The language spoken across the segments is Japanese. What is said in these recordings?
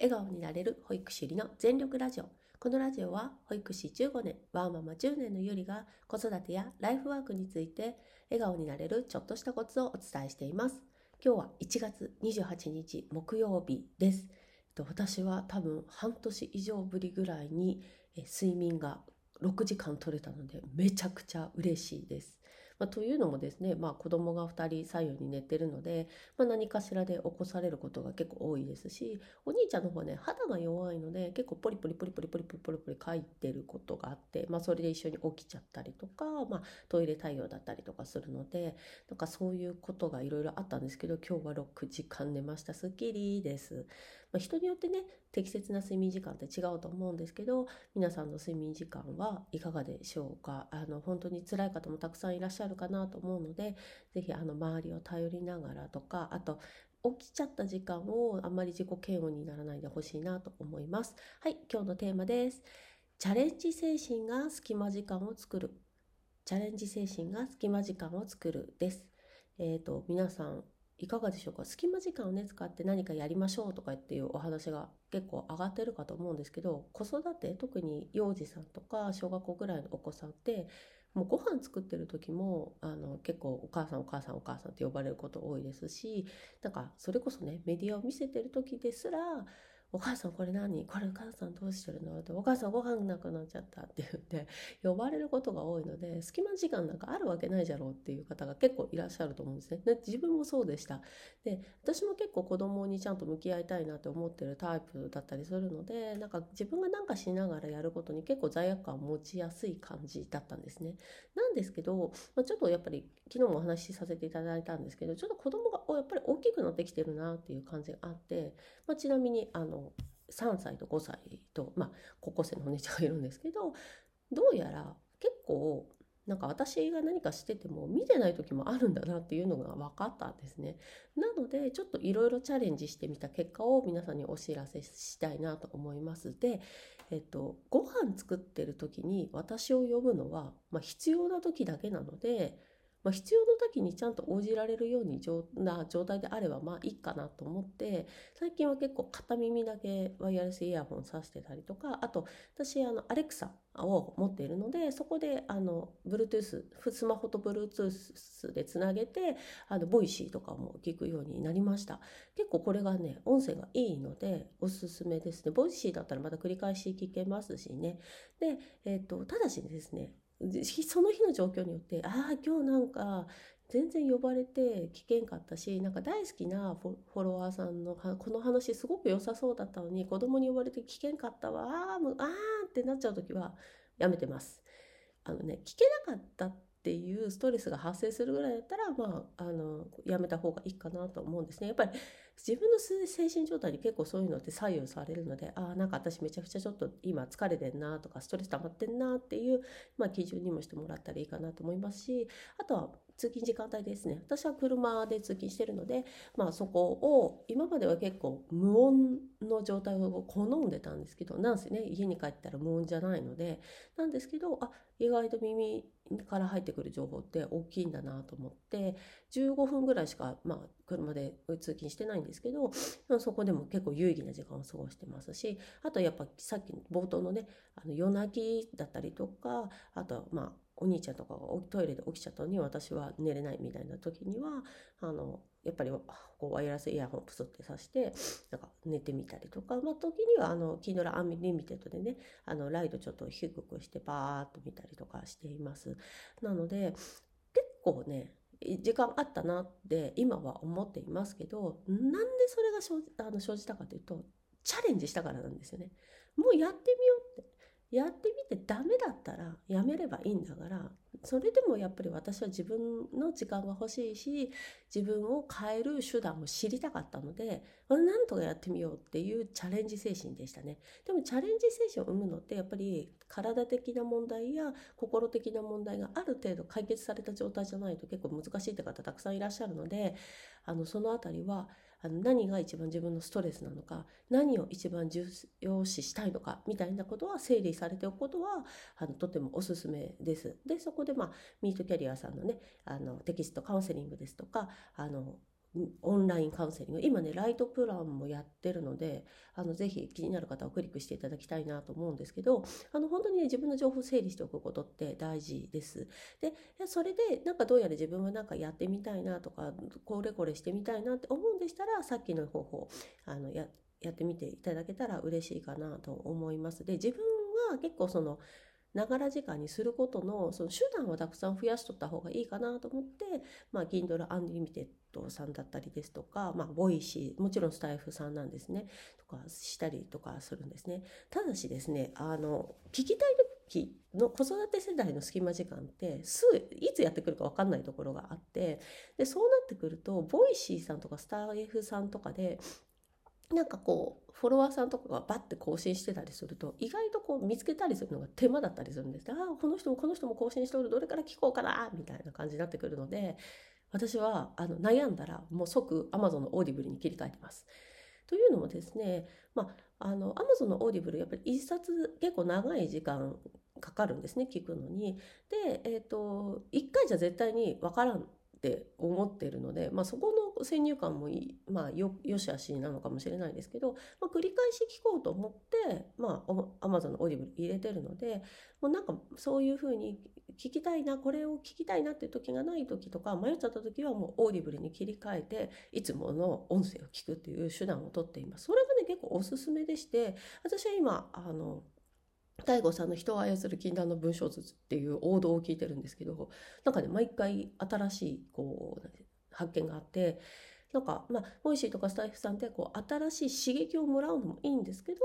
笑顔になれる保育士りの全力ラジオ。このラジオは保育士15年、ワーママ10年のゆりが子育てやライフワークについて笑顔になれるちょっとしたコツをお伝えしています。今日は1月28日木曜日です。私は多分半年以上ぶりぐらいに睡眠が6時間取れたのでめちゃくちゃ嬉しいです。まあ、というのもですね、まあ、子供が2人左右に寝てるので、まあ、何かしらで起こされることが結構多いですしお兄ちゃんの方はね肌が弱いので結構ポリポリポリポリポリポリポリポリ書いてることがあって、まあ、それで一緒に起きちゃったりとか、まあ、トイレ対応だったりとかするのでなんかそういうことがいろいろあったんですけど今日は6時間寝ましたすっきりです。まあ、人によってね適切な睡眠時間って違うと思うんですけど皆さんの睡眠時間はいかがでしょうか？あの本当に辛い方もたくさんいらっしゃるかなと思うので是非周りを頼りながらとかあと起きちゃった時間をあんまり自己嫌悪にならないでほしいなと思います。はい、今日のテーマです。チャレンジ精神が隙間時間を作る。チャレンジ精神が隙間時間を作るです。えっ、ー、と、皆さんいかがでしょうか？隙間時間をね使って何かやりましょうとかっていうお話が結構上がってるかと思うんですけど子育て特に幼児さんとか小学校ぐらいのお子さんってもうご飯作ってる時もあの結構お母さんお母さんお母さんって呼ばれること多いですしなんかそれこそねメディアを見せてる時ですらお母さんこれ何これお母さんどうしてるの？ってお母さんご飯なくなっちゃったって言って呼ばれることが多いので隙間時間なんかあるわけないじゃろうっていう方が結構いらっしゃると思うんですね。で自分もそうでした。で私も結構子供にちゃんと向き合いたいなって思ってるタイプだったりするのでなんか自分が何かしながらやることに結構罪悪感を持ちやすい感じだったんですね。なんですけど、まあ、ちょっとやっぱり昨日もお話しさせていただいたんですけどちょっと子供がやっぱり大きくなってきてるなっていう感じがあって、まあ、ちなみにあの3歳と5歳と、まあ、高校生のお姉ちゃんがいるんですけどどうやら結構なんか私が何かしてても見てない時もあるんだなっていうのが分かったんですね。なのでちょっといろいろチャレンジしてみた結果を皆さんにお知らせしたいなと思います。で、えっと、ご飯作ってる時に私を呼ぶのは、まあ、必要な時だけなのでまあ、必要な時にちゃんと応じられるようにな状態であればまあいいかなと思って最近は結構片耳だけワイヤレスイヤホンさしてたりとかあと私あのアレクサを持っているのでそこであの Bluetooth スマホと Bluetooth でつなげてあのボイシーとかも聞くようになりました。結構これがね音声がいいのでおすすめですね。 Voicy だったらまた繰り返し聞けますしね。で、えーとただしですねその日の状況によってああ今日なんか全然呼ばれて聞けんかったしなんか大好きなフォロワーさんのこの話すごく良さそうだったのに子供に呼ばれて聞けんかったわあーあーってなっちゃう時はやめてます。あのね聞けなかったっていうストレスが発生するぐらいだったらまああのやめた方がいいかなと思うんですね。やっぱり自分の精神状態に結構そういうのって左右されるのでああなんか私めちゃくちゃちょっと今疲れてんなとかストレス溜まってんなっていう、まあ、基準にもしてもらったらいいかなと思いますしあとは通勤時間帯ですね。私は車で通勤してるので、まあ、そこを今までは結構無音の状態を好んでたんですけどなんせね家に帰ったら無音じゃないのでなんですけどあ意外と耳から入ってくる情報って大きいんだなと思って15分ぐらいしか、まあ、車で通勤してないんですけどそこでも結構有意義な時間を過ごしてますしあとやっぱさっき冒頭のねあの夜泣きだったりとかあとはまあお兄ちゃんとかがトイレで起きちゃったのに私は寝れないみたいな時にはあのやっぱりこうワイヤレスイヤホンプスってさしてなんか寝てみたりとか、まあ、時にはあの Kindle Unlimited でねあのライトちょっと低くしてバーッと見たりとかしています。なので結構ね時間あったなって今は思っていますけどなんでそれが生じあの生じたかというとチャレンジしたからなんですよね。もうやってみようやってみてダメだったらやめればいいんだからそれでもやっぱり私は自分の時間が欲しいし自分を変える手段を知りたかったのでなんとかやってみようっていうチャレンジ精神でしたね。でもチャレンジ精神を生むのってやっぱり体的な問題や心的な問題がある程度解決された状態じゃないと結構難しいって方たくさんいらっしゃるのであのその辺りはあの何が一番自分のストレスなのか何を一番重要視したいのかみたいなことは整理されておくことはあのとてもおすすめです。でそこで、まあ、ミートキャリアさんのねあのテキストカウンセリングですとかあのオンラインカウンセリング今ねライトプランもやってるのであのぜひ気になる方はクリックしていただきたいなと思うんですけどあの本当にね自分の情報を整理しておくことって大事です。でそれでなんかどうやら自分はなんかやってみたいなとかこれこれしてみたいなって思うんでしたらさっきの方法あのややってみていただけたら嬉しいかなと思います。で自分は結構そのながら時間にすることのその手段をたくさん増やしとった方がいいかなと思って、まあ、Kindle Unlimited さんだったりですとか、まあ、 Voicy、もちろんスタイフさんなんですね、とかしたりとかするんですね。ただしですね、あの、聞きたい時の子育て世代の隙間時間ってすぐいつやってくるか分かんないところがあってでそうなってくると Voicy さんとかスタイフさんとかでなんかこうフォロワーさんとかがバッて更新してたりすると意外とこう見つけたりするのが手間だったりするんですああこの人もこの人も更新しておるどれから聞こうかなみたいな感じになってくるので私はあの悩んだらもう即 Amazon の Audible に切り替えてます。というのもですね、まあ、あの Amazon の Audible やっぱり一冊結構長い時間かかるんですね聞くのに。で、えーと、1回じゃ絶対に分からんって思ってるので、まあ、そこの先入観もいい、まあ、よしあしなのかもしれないですけど、まあ、繰り返し聞こうと思って、まあ、Amazon の Audible 入れてるのでもうなんかそういうふうに聞きたいなこれを聞きたいなっていう時がない時とか迷っちゃった時はもう Audible に切り替えていつもの音声を聞くっていう手段をとっています。それがね結構おすすめでして私は今あの DaiGo さんの人を操る禁断の文章術っていう王道を聞いてるんですけどなんかね毎回新しいこう発見があってなんかまあ Voicy とかスタイフさんってこう新しい刺激をもらうのもいいんですけど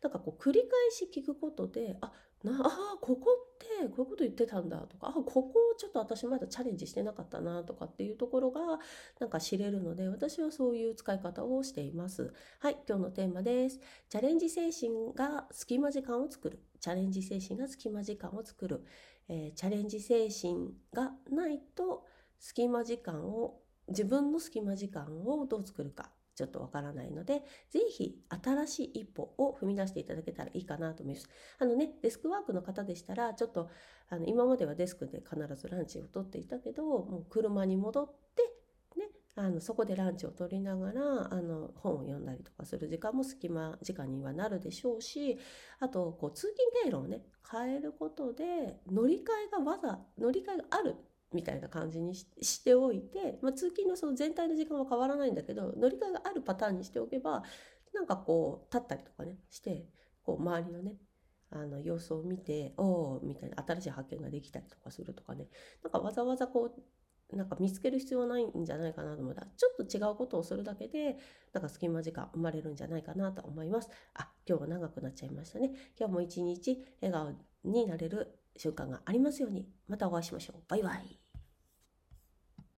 なんかこう繰り返し聞くことであなあここってこういうこと言ってたんだとかあここちょっと私まだチャレンジしてなかったなとかっていうところがなんか知れるので私はそういう使い方をしています。はい今日のテーマです。チャレンジ精神が隙間時間を作る。チャレンジ精神が隙間時間を作る、えー、チャレンジ精神がないと隙間時間を自分の隙間時間をどう作るかちょっとわからないので、ぜひ新しい一歩を踏み出していただけたらいいかなと思います。あのね、デスクワークの方でしたら、ちょっとあの今まではデスクで必ずランチをとっていたけど、もう車に戻って、ね、あのそこでランチを取りながらあの本を読んだりとかする時間も隙間時間にはなるでしょうしあとこう通勤経路をね変えることで乗り換えがわざ乗り換えがあるみたいな感じにしておいて、まあ、通勤のその全体の時間は変わらないんだけど乗り換えがあるパターンにしておけばなんかこう立ったりとかねしてこう周りのねあの様子を見ておおみたいな新しい発見ができたりとかするとかねなんかわざわざこうなんか見つける必要はないんじゃないかなと思ったらちょっと違うことをするだけでなんか隙間時間生まれるんじゃないかなと思います。あ今日は長くなっちゃいましたね。今日も一日笑顔になれる瞬間がありますように。またお会いしましょう。バイバイ。